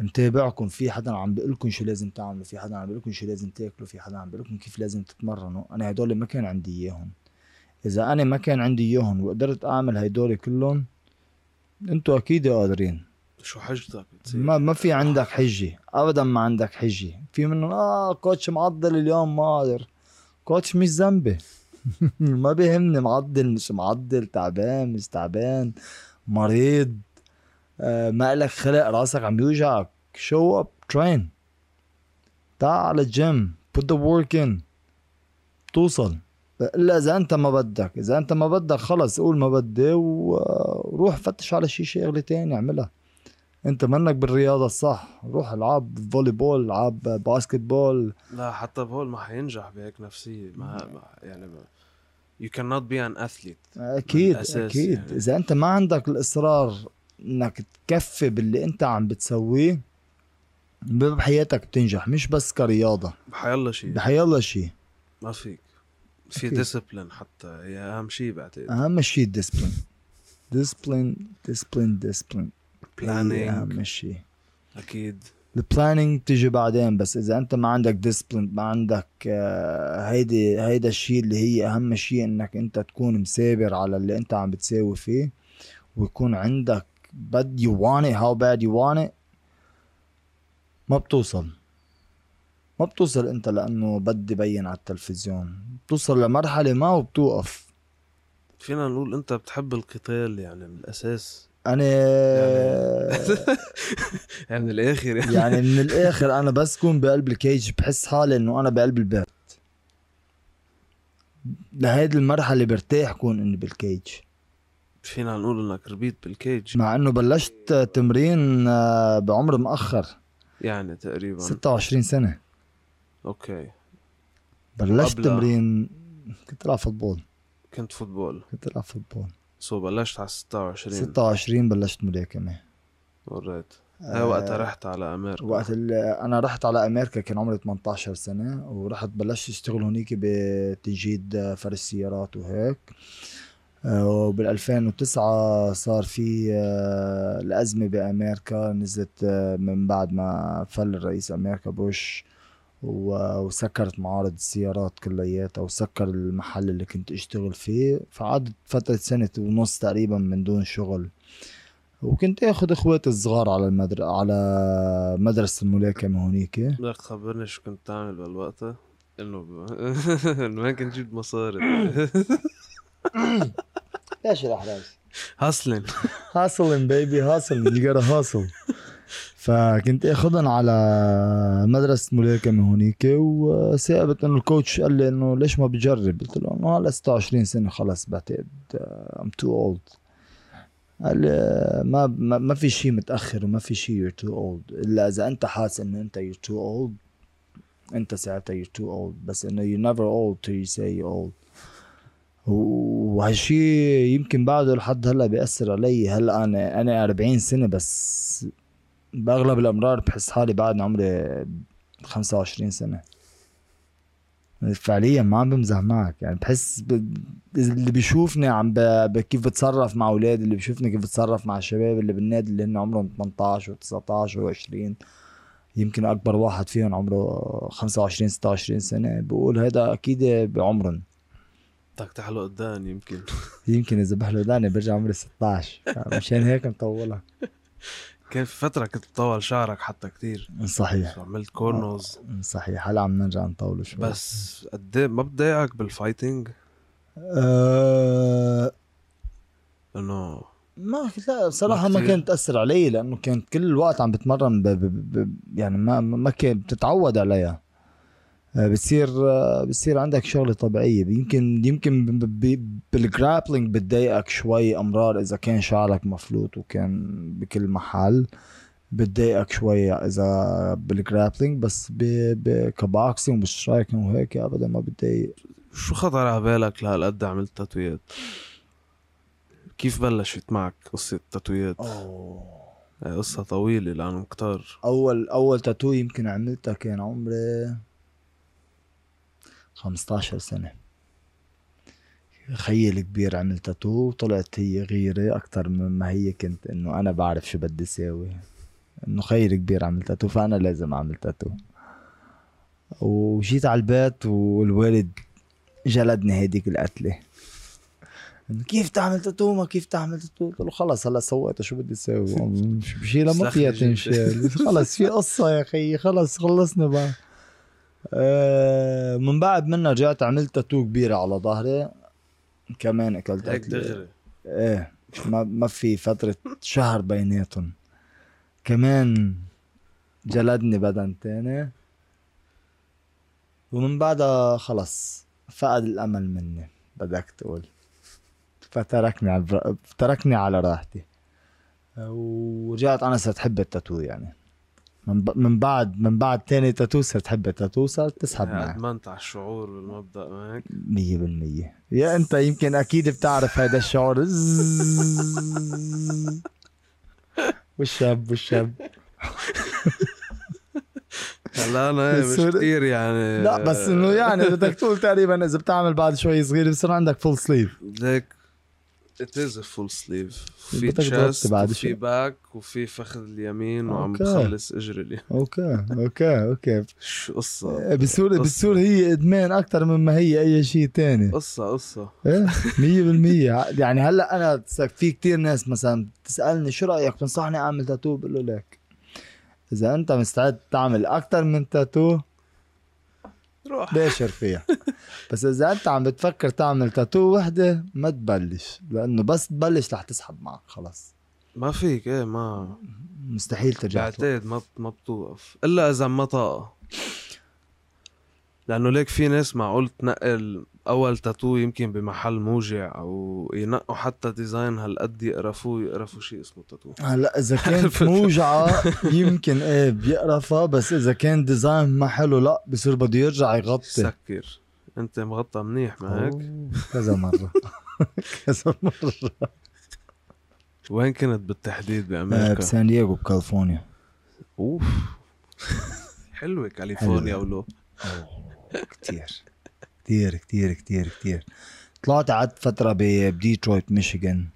متابعكم في حدا عم بيقول لكم شو لازم تعملوا في حدا عم بيقول لكم شو لازم تاكلوا في حدا عم بيقول لكم كيف لازم تتمرنوا. أنا هدول ما كان عندي إياهم. إذا أنا ما كان عندي إياهم وقدرت أعمل هدول كلهم أنتوا أكيد قادرين. شو حجتك ما ما في عندك حجة. ابدا ما عندك حجة. في منهم آه coach معضل اليوم ما قادر. coach مش ذنبي. ما بيهمني معضل مش معضل تعبان مش تعبان مريض. آه، ما لك خلق راسك عم يوجعك. show up train تعال على الجيم put the work in. توصل. إلا إذا أنت ما بدك. إذا أنت ما بدك خلص قول ما بدي وروح فتش على شي شغلة تاني اعملها. أنت منك بالرياضة الصح. روح العب volleyball العب basketball لا حتى ball ما حينجح بهيك نفسية. ما, ما يعني ما you cannot be an athlete. أكيد أكيد. يعني. إذا أنت ما عندك الإصرار إنك تكفي باللي أنت عم بتسويه بحياتك بتنجح مش بس كرياضة. بحيالله شيء. بحيالله شيء. ما فيك. في. discipline حتى هي أهم شيء بعتقد أهم شيء ال discipline discipline discipline discipline Planning. أهم شيء. أكيد. ال planning تيجي بعدين بس إذا أنت ما عندك discipline ما عندك آه، هيدي هيدا الشيء اللي هي أهم شيء إنك أنت تكون مثابر على اللي أنت عم بتساوي فيه ويكون عندك بد you want it how bad you want it ما بتوصل. ما بتوصل انت لأنه بدي بين على التلفزيون. بتوصل لمرحلة ما وبتوقف. فينا نقول انت بتحب القتال يعني من الأساس. أنا يعني من الآخر يعني. يعني من الآخر أنا بس كون بقلب ال cage بحس حالي إنه أنا بقلب البيت. لهيدي المرحلة برتاح كون إني بال cage. فينا نقول إنك ربيت بال cage. مع إنه بلشت تمرين آه، بعمر مأخر. يعني تقريبا. 26 سنة. okay. بلشت قبلها. تمرين كنت ألعب football. كنت football. كنت ألعب football. so بلشت على 26 26 بلشت ملاكمة. alright آه، هاي وقتها رحت على أمريكا؟ وقت اللي أنا رحت على أمريكا كان عمري 18 سنة ورحت بلشت أشتغل هونيك بتجديد فرش السيارات وهيك. آه، وبال 2009 صار في آه، الأزمة بأمريكا نزلت آه، من بعد ما فل الرئيس أمريكا بوش وسكرت معارض السيارات كلياتها وسكر المحل اللي كنت أشتغل فيه. فقعدت فترة سنة ونص تقريبا من دون شغل. وكنت أخذ إخواتي الصغار على المدر... على مدرسة الملاكمة هونيك. بدك تخبرني شو كنت تعمل بالوقت إنه ب... إنه هيك نجيب مصاري. ليش الاحراج؟ هاسلين hustling. Baby hustling. You gotta hustle. فكنت اخذهم على مدرسة ملاكمة هونيك وثاقبت إنه الكوتش قال لي إنه ليش ما بجرب؟ قلت له إنه هلا 26 سنة خلص بعتقد I'm too old. قال لي ما ما, في شيء متأخر وما في شيء you're too old. إلا إذا أنت حاسس إنه أنت you're too old أنت ساعتها you're too old. بس إنه you're never old till you say you're old وهالشي يمكن بعده لحد هلأ بيأثر علي. هلأ أنا أنا 40 سنة بس بأغلب الأمرار بحس حالي بعدني عمري 25 سنة. فعليا ما عم بمزح معك. يعني بحس ب... اللي بيشوفني عم. ب... كيف بتصرف مع اولادي اللي بيشوفني كيف بتصرف مع الشباب اللي بالنادي اللي هن عمرهم 18 و19 و20 يمكن أكبر واحد فيهم عمره 25 26 سنة. بقول هذا أكيد بعمرهم بدك تحلق قدام يمكن. يمكن إذا بحلو داني برجع عمري 16 مشان هيك مطولها كان في فترة كنت تطول شعرك حتى كتير. صحيح. عملت؟ cornrows. صحيح. هلا عم نرجع نطول شوي. بس قد إيه ما بتضايقك بال fighting أه إنه ما لا بصراحة ما. كانت تأثر علي لأنه كانت كل الوقت عم بتمرن ب ب ب يعني ما ما كان بتتعود عليها. آه، بتصير آه، بتصير عندك شغلة طبيعية يمكن يمكن بال grappling بتضايقك شوي أمرار إذا كان شعرك مفلوت وكان بكل محل بتضايقك شوي إذا بال grappling بس ك boxing وال striking وهيك أبدا ما بتضايق شو خطر على بالك لهالقد عملت tattooيات؟ كيف بلشت معك قصة ال tattooيات؟ أوه. هي قصة طويلة لأنهم كتار أول أول تاتو يمكن عملتها كان عمري 15 سنة. خيي الكبير عمل تاتو طلعت هي غيرة أكتر مما هي كنت إنه أنا بعرف شو بدي ساوي. إنه خيي الكبير عمل تاتو فأنا لازم أعمل تاتو وجيت على البيت والوالد جلدني هيديك القتلة. إنه كيف تعمل تاتو ما كيف تعمل تاتو قلت له خلص هلا سويتها شو بدي أسوي بشيلها ما فيها. تنشال. خلص في قصة يا خيي خلص خلصنا بقى آه، من بعد منها رجعت عملت تاتو كبيرة على ظهري. كمان أكلت هيك. دغري إيه ما ما في فترة شهر بيناتهم. كمان جلدني بدن تاني. ومن بعدها خلص فقد الأمل مني بدك تقول. فتركني على. تركني على راحتي. ورجعت أنا صرت حب التاتو يعني. من, ب... من بعد من بعد تاني تاتو صرت حب التاتو صارت تسحب معي ادمنت على الشعور هيك مية بالمية. يا انت يمكن أكيد بتعرف هذا الشعور. والشاب والشاب. خلانا إيه، مش كتير يعني. لا بس إنه يعني بدك تقول تقريبا إذا بتعمل بعد شوي صغير بصير عندك full sleeve ليك it is a full sleeve. في بعد وفي. باك وفي فخذ اليمين وعم. بخلص اجري اليمين. Okay okay okay. شو قصة؟ بصير قصة. بصير هي إدمان أكثر مما هي أي شيء تاني. قصة قصة. إيه 100% يعني هلأ أنا في كتير ناس مثلا بتسألني شو رأيك؟ بتنصحني أعمل تاتو؟ بقول له لك إذا أنت مستعد تعمل أكثر من تاتو روح. باشر فيها. بس إذا أنت عم بتفكر تعمل تاتو وحدة ما تبلش لأنه بس تبلش رح تسحب معك خلص. ما فيك إيه ما. مستحيل ترجع. بعتقد ما ما بتوقف. إلا إذا ما طاقة. لأنه ليك في ناس معقول تنقل أول تاتو يمكن بمحل موجع أو ينقوا حتى design هالقد يقرفوه يقرفوا شيء اسمه تاتو هلا إذا كانت موجعة يمكن إيه بيقرفها بس إذا كان design ما حلو لا بصير بده يرجع يغطي. سكر. أنت مغطى منيح ما هيك؟ كذا مرة. كذا مرة. وين كنت بالتحديد آه، بامريكا بسان دييغو بكاليفورنيا. أوف. حلوة كاليفورنيا. ولو. كتير. كتير كتير كتير كتير. طلعت قعدت فترة بديترويت ميشيغان.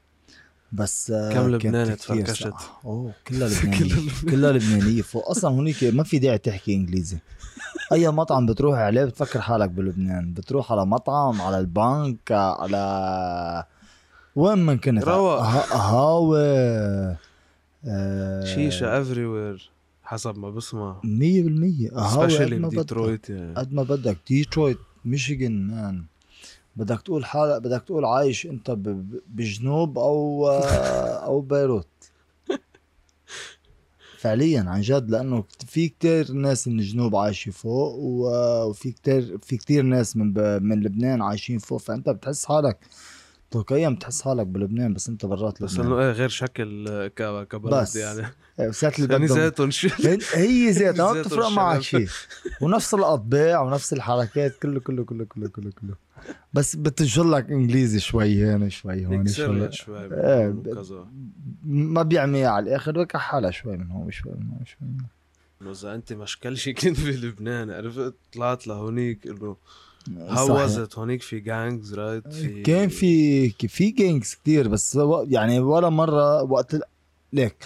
بس آه، كم لبنان تفركشت؟ أوه كلها لبنانية. كلها لبنانية. أصلا هونيك ما في داعي تحكي إنجليزي. أي مطعم بتروح عليه بتفكر حالك بلبنان. بتروح على مطعم على البنك على وين ما كنت؟ روق. قهاوي آه، شيشة everywhere حسب ما بسمع. مية بالمية. قهاوي قد especially. بديترويت يعني. قد ما بدك. ديترويت ميشيغان man. بدك تقول حالك بدك تقول عايش انت بجنوب أو أو بيروت. فعليا عن جد لأنه في كتير ناس من الجنوب عايشين فوق وفي كتير في كتير ناس من ب- من لبنان عايشين فوق. فأنت بتحس حالك تلقائيا بتحس حالك بلبنان بس انت برات بس لبنان. إنه إيه غير شكل ك- كبلد بس. يعني. إيه، بس يعني شو؟ هي- زيت ما بتفرق معك. شيء. ونفس الاطباع ونفس الحركات كله كله كله كله كله كله. بس بتجر لك إنجليزي شوي هنا شوي هون شوي شوي وكذا. ما بيعمل على الآخر بكح حالها شوي من هون شوي من هون شوي من هون. إنه إذا أنت مشكل شي كنت بلبنان عرفت؟ طلعت لهونيك إنه how صحيح. was it هونيك في changes right في كان في في changes كتير بس يعني ولا مرة وقت ليك.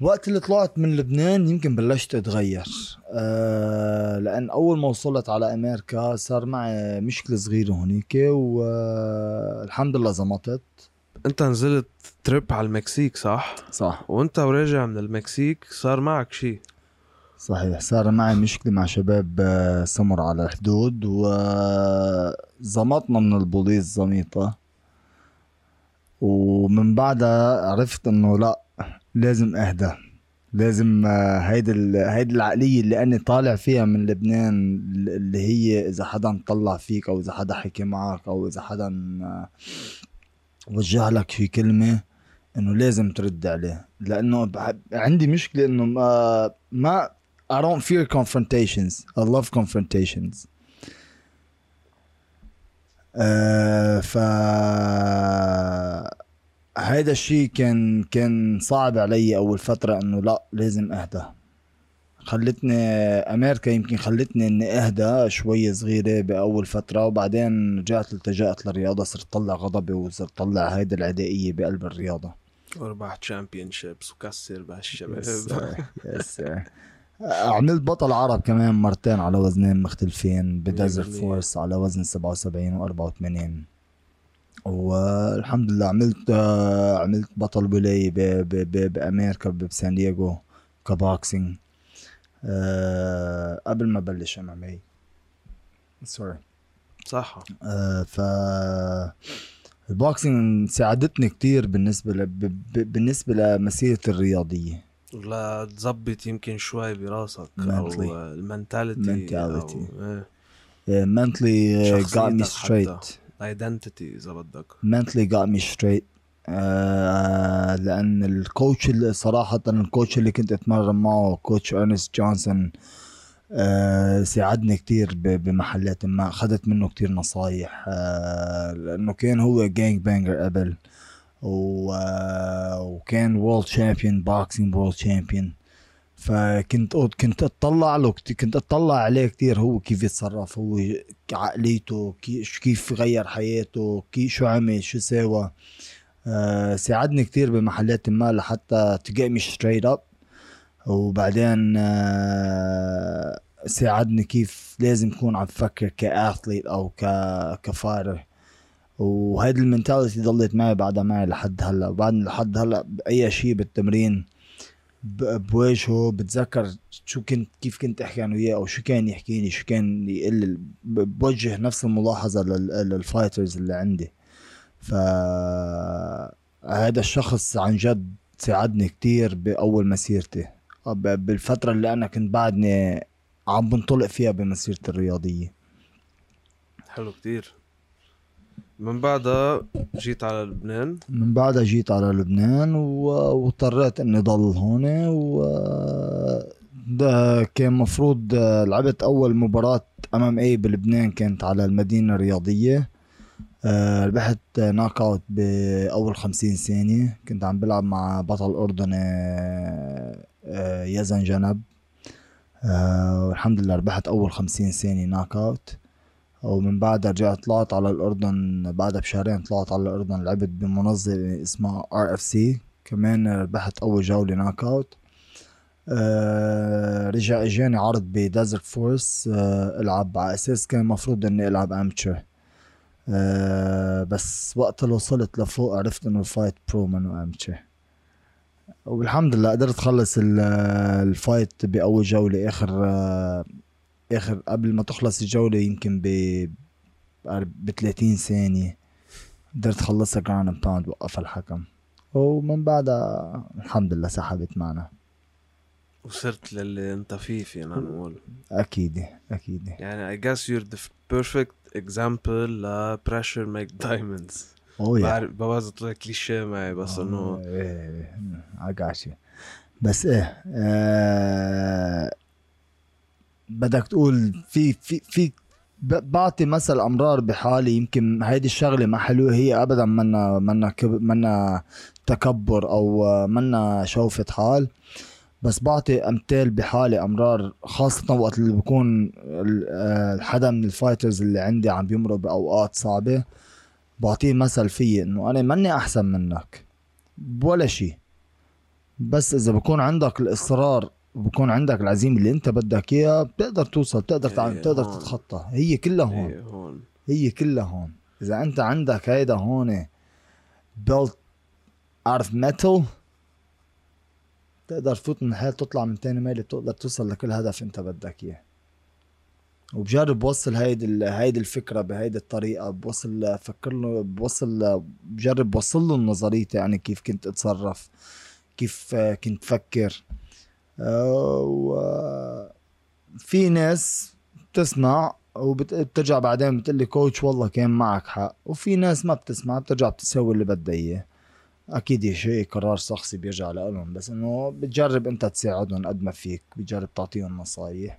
وقت اللي طلعت من لبنان يمكن بلشت أتغير. أه لأن أول ما وصلت على أمريكا صار معي مشكلة صغيرة هونيك والحمد لله زمطت. أنت نزلت trip على المكسيك صح؟ صح. وأنت وراجع من المكسيك صار معك شيء صحيح. صار معي مشكلة مع شباب آه، سمر على الحدود وزمطنا من البوليس زميطة. ومن بعدها عرفت إنه لا لازم أهدى. لازم آه، هيدي هيدي العقلية اللي أنا طالع فيها من لبنان اللي هي إذا حدا طلع فيك أو إذا حدا حكي معك أو إذا حدا آه، وجه لك في كلمة إنه لازم ترد عليه. لأنه بح- عندي مشكلة إنه ما ما I don't fear confrontations. I love confrontations. آه ف هيدا الشيء كان كان صعب علي أول فترة إنه لا لازم أهدى. خلتني أمريكا يمكن خلتني إني أهدى شوي صغيرة بأول فترة وبعدين رجعت التجأت للرياضة صرت طلع غضبي وصرت طلع هيدا العدائية بقلب الرياضة. وربح championships وكسر بهالشباب. Yes yes عملت بطل عرب كمان مرتين على وزنين مختلفين ب Desert 100%. Force على وزن 77 و 84 والحمد لله عملت آه، عملت بطل ب- بامريكا بسان دييغو ك boxing أه قبل ما بلش MMA sorry صح آه، ف ال boxing ساعدتني كتير بالنسبة ل... ب... بالنسبة لمسيرتي الرياضية. لا تظبط يمكن شوي براسك Mentally. أو ال mentality mentally uh, got me straight حتى identity إذا بدك. Mentally got me straight. آه لأن ال coach اللي صراحة ال coach اللي كنت أتمرن معه coach ارنست جونسون آه ساعدني كتير ب- بمحلات ما اخذت منه كتير نصايح آه لأنه كان هو gang banger قبل. و- وكان world champion boxing world champion فكنت كنت أطلع له كنت أطلع عليه كثير هو كيف يتصرف هو عقليته كيف غير حياته كيف شو عمل شو سوى. آه ساعدني كثير بمحلات ما لحتى me straight up. وبعدين آه ساعدني كيف لازم اكون عم بفكر ك athlete أو ك وهيدي ال mentality ضلت معي بعدها معي لحد هلأ. بعد لحد هلأ بأي شيء بالتمرين بواجهه بتذكر شو كنت كيف كنت أحكي أنا وياه أو شو كان يحكيني شو كان يقول بوجه نفس الملاحظة لل fighters اللي عندي. ف هذا الشخص عن جد ساعدني كتير بأول مسيرتي. بالفترة اللي أنا كنت بعدني عم بنطلق فيها بمسيرتي الرياضية. حلو كتير. من بعدها جيت على لبنان. من بعدها جيت على لبنان واضطريت إني ضل هون و ده كان مفروض لعبت أول مباراة أمام اي بلبنان كانت على المدينة الرياضية. آه، ربحت knockout بأول خمسين ثانية. كنت عم بلعب مع بطل اردني آه، يزن جنب. آه، والحمد لله ربحت أول خمسين ثانية knockout ومن بعدها رجعت طلعت على الأردن بعدها بشهرين طلعت على الأردن لعبت بمنظمة اسمها RFC كمان ربحت أول جولة knockout أه رجع إجاني عرض ب Desert Force أه ألعب على أساس كان المفروض إني ألعب amateur أه بس وقت اللي وصلت لفوق عرفت إنه ال fight pro منو amateur والحمد لله قدرت أخلص ال fight بأول جولة آخر آخر قبل ما تخلص الجولة يمكن ب ب 30 ثانية قدرت خلصها ground pound وقف الحكم. ومن بعدها الحمد لله سحبت معنا. وصرت للي انت فيه فينا نقول. أكيد أكيد. يعني I guess you're the perfect example ل pressure make diamonds. اوه يا بعرف طلع كليشيه معي بس إنه إيه إيه بس إيه آه بدك تقول في في في بعطي مثل أمرار بحالي يمكن هيدي الشغلة ما حلوة هي ابدا منا منا منا تكبر أو منا شوفة حال. بس بعطي أمثال بحالي أمرار خاصة وقت اللي بكون حدا من الفايترز اللي عندي عم بيمرق بأوقات صعبة بعطيه مثل فيي إنه أنا ماني أحسن منك ولا شيء بس إذا بكون عندك الإصرار وبكون عندك العزيمة اللي انت بدك اياها بتقدر توصل بتقدر تعمل بتقدر تتخطى. هي كلها هون هي, هون. هي كلها هون. إذا أنت عندك هيدا هون built of metal تقدر تفوت من الحياة تطلع من تاني ميلة بتقدر توصل لكل هدف انت بدك اياه. وبجرب بوصل هيدي هيدي الفكرة بهيدي الطريقة بوصل فكر له بوصل بجرب بوصل له نظريتي يعني كيف كنت أتصرف كيف كنت فكر. وفي ناس بتسمع وبترجع بعدين بتقول لي coach والله كان معك حق. وفي ناس ما بتسمع بترجع بتسوي اللي بدها إياه. أكيد شيء قرار شخصي بيرجع لهم بس إنه بتجرب أنت تساعدهم قد ما فيك بتجرب تعطيهم نصايح.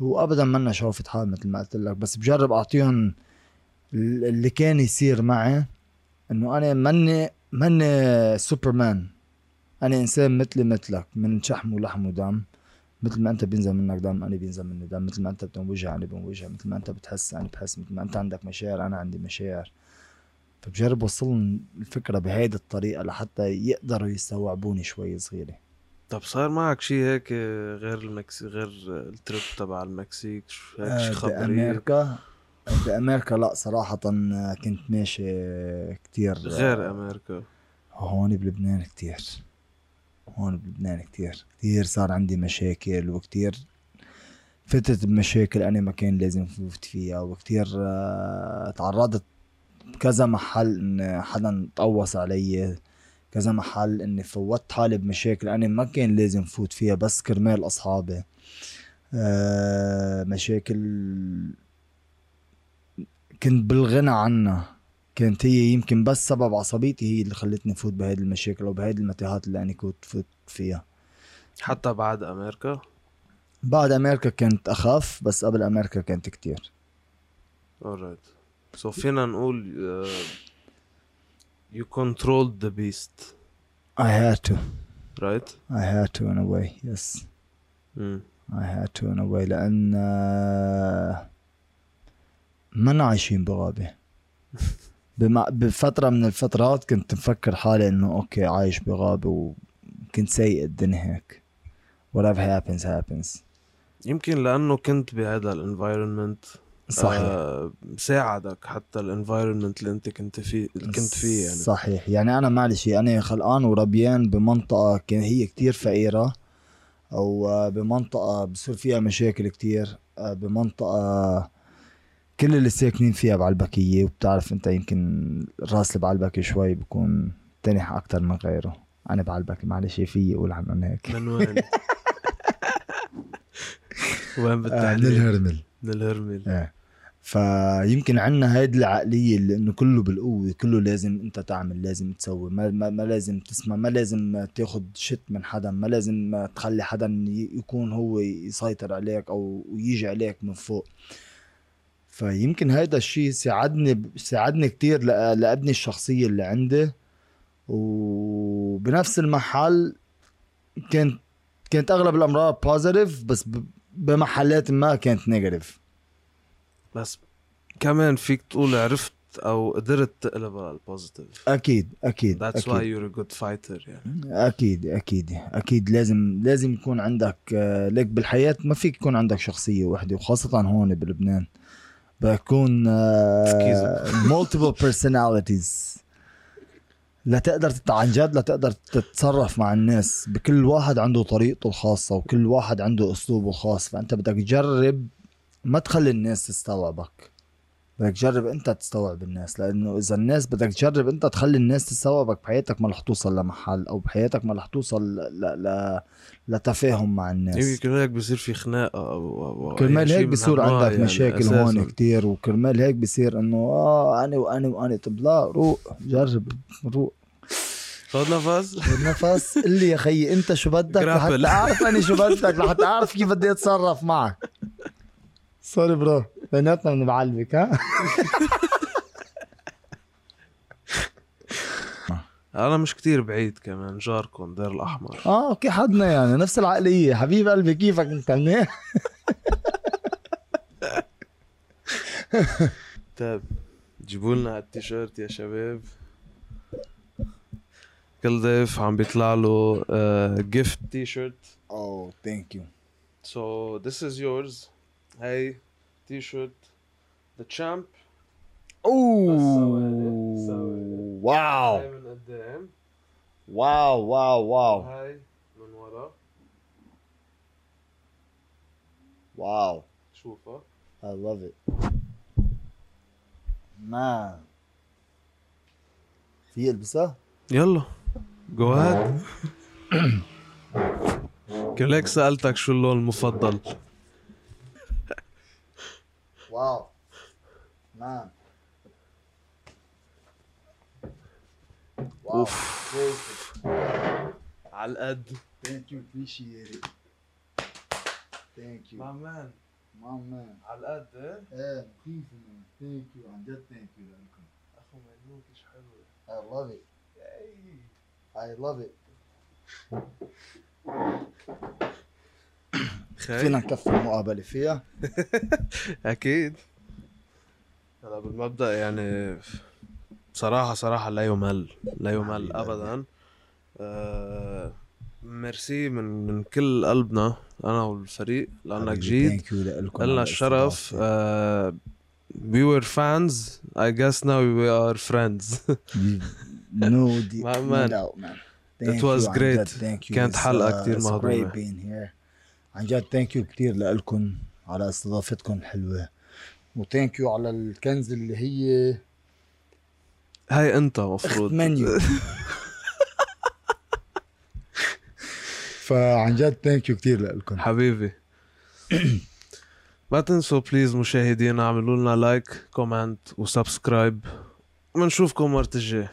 وابدا منا شوفة حال مثل ما قلت لك بس بجرب أعطيهم اللي كان يصير معي إنه أنا ماني ماني سوبرمان. أنا إنسان مثلي مثلك من شحم ولحم ودم. مثل ما أنت بينزل منك دم أنا بينزل مني دم. مثل ما أنت بتنوجع أنا بنوجع. مثل ما أنت بتحس أنا بحس. مثل ما أنت عندك مشاعر أنا عندي مشاعر. فبجرب اوصلهم الفكرة بهيدي الطريقة لحتى يقدروا يستوعبوني شوي صغيرة. طب صار معك شيء هيك غير المكسيك غير ال trip تبع المكسيك؟ هيك شيء خبري؟ بأمريكا بأمريكا لا صراحة كنت ماشي كتير. غير أمريكا. هون بلبنان كتير. هون بلبنان كتير. كتير صار عندي مشاكل وكتير فتت بمشاكل أنا ما كان لازم فوت فيها وكتير آه، تعرضت كذا محل إن حدا قوص علي كذا محل إني فوتت حالي بمشاكل أنا ما كان لازم فوت فيها بس كرمال أصحابي. آه، مشاكل كنت بالغنى عنها. كانت هي يمكن بس سبب عصبيتي هي اللي خلتني فوت بهيدي المشاكل أو بهيدي المتاهات اللي أنا كنت فوت فيها. حتى بعد أمريكا؟ بعد أمريكا كانت اخف بس قبل أمريكا كانت كتير. Alright. so so فينا نقول uh, you controlled the beast. I had to. Right? I had to in a way yes. مم. I had to in a way لأن آه، ما عايشين بغابة. بمع... بفترة من الفترات كنت مفكر حالي إنه okay عايش بغابة وكنت سايق الدنيا هيك. Whatever happens happens. يمكن لأنه كنت بهذا ال environment صحيح. آه ساعدك حتى ال environment اللي أنت كنت فيه كنت فيه يعني. صحيح. يعني أنا معلش أنا خلقان وربيان بمنطقة كان هي كتير فقيرة أو آه، بمنطقة بصير فيها مشاكل كتير آه، بمنطقة كل اللي ساكنين فيها بعلبكية وبتعرف أنت يمكن الراس اللي بعلبكة شوي بكون تنح أكتر من غيره. أنا بعلبكة معلش في أقول عنهم هيك. من وين؟ وين آه، من بالتحديد؟ الهرمل. من الهرمل. إيه. فيمكن عنا هيدي العقلية اللي إنه كله بالقوة كله لازم أنت تعمل لازم تسوي. ما, ما, ما لازم تسمع ما لازم تاخد شت من حدا ما لازم تخلي حدا يكون هو يسيطر عليك أو يجي عليك من فوق. فيمكن هيدا الشيء ساعدني ساعدني كتير لأ- لأبني الشخصية اللي عندي. وبنفس المحل كانت كانت أغلب الأمراض positive بس بمحلات ما كانت negative بس كمان فيك تقول عرفت أو قدرت تقلبها ال positive أكيد أكيد أكيد. you're a good fighter يعني. أكيد أكيد أكيد. لازم لازم يكون عندك آه، ليك بالحياة ما فيك يكون عندك شخصية واحدة وخاصة هون بلبنان. بكون multiple personalities. لتقدر تت- عن جد لتقدر تتصرف مع الناس. بكل واحد عنده طريقته الخاصة وكل واحد عنده أسلوبه الخاص. فأنت بدك تجرب ما تخلي الناس تستوعبك. بدك تجرب انت تستوعب الناس لأنه إذا الناس بدك تجرب انت تخلي الناس تستوعبك بحياتك ما رح توصل لمحل أو بحياتك ما رح توصل ل... ل... لتفاهم مع الناس. يمكن هيك بصير في خناقة أو أي كرمال هيك بصير عندك يعني مشاكل أساساً. هون كتير وكرمال هيك بصير إنه آه أنا وأنا وأنا طب لا روق جرب روق. خذ نفس؟ خذ نفس. قل لي يا خيي أنت شو بدك. لحتى اعرف أنا شو بدك لحتى اعرف كيف بدي أتصرف معك. sorry bro. بيناتنا بنبعلبك ها؟ أنا مش كتير بعيد كمان جاركم دير الأحمر. آه okay حدنا يعني نفس العقلية. حبيب قلبي كيفك أنت؟ منيح؟ طيب جيبوا لنا التيشيرت يا شباب. كل ضيف عم بيطلع له gift T-shirt oh thank you So this is yours. هاي T-shirt the champ oh wow هاي من قدام wow wow wow هاي من ورا واو شوفها I love it. Man. في البسها يلا. جو هاد كلك سألتك شو اللون المفضل؟ واو مان واو على القد Thank you, appreciate it. Thank you. مان My man. على القد ايه ايه مخيف man. Thank you. عن جد thank you لكم. اخو ملوك ايش حلوه I love it. I love it. خير. فينا نكفي المقابلة فيها؟ أكيد. هلا بالمبدا يعني بصراحه صراحة لا يمل لا يمل ابدا. آه ميرسي من من كل قلبنا أنا والفريق لأنك جيت. لنا الشرف آه we were fans. I guess now we are friends. No, the, My no doubt, man. It was great. كانت حلقة uh, عن جد thank you كثير لكم على استضافتكم الحلوة. و thank you على الكنز اللي هي هاي أنت مفروض. منيو فعن جد thank you كثير لكم حبيبي. ما تنسوا please مشاهدينا اعملوا لنا like comment و subscribe ونشوفكم مرة الجاي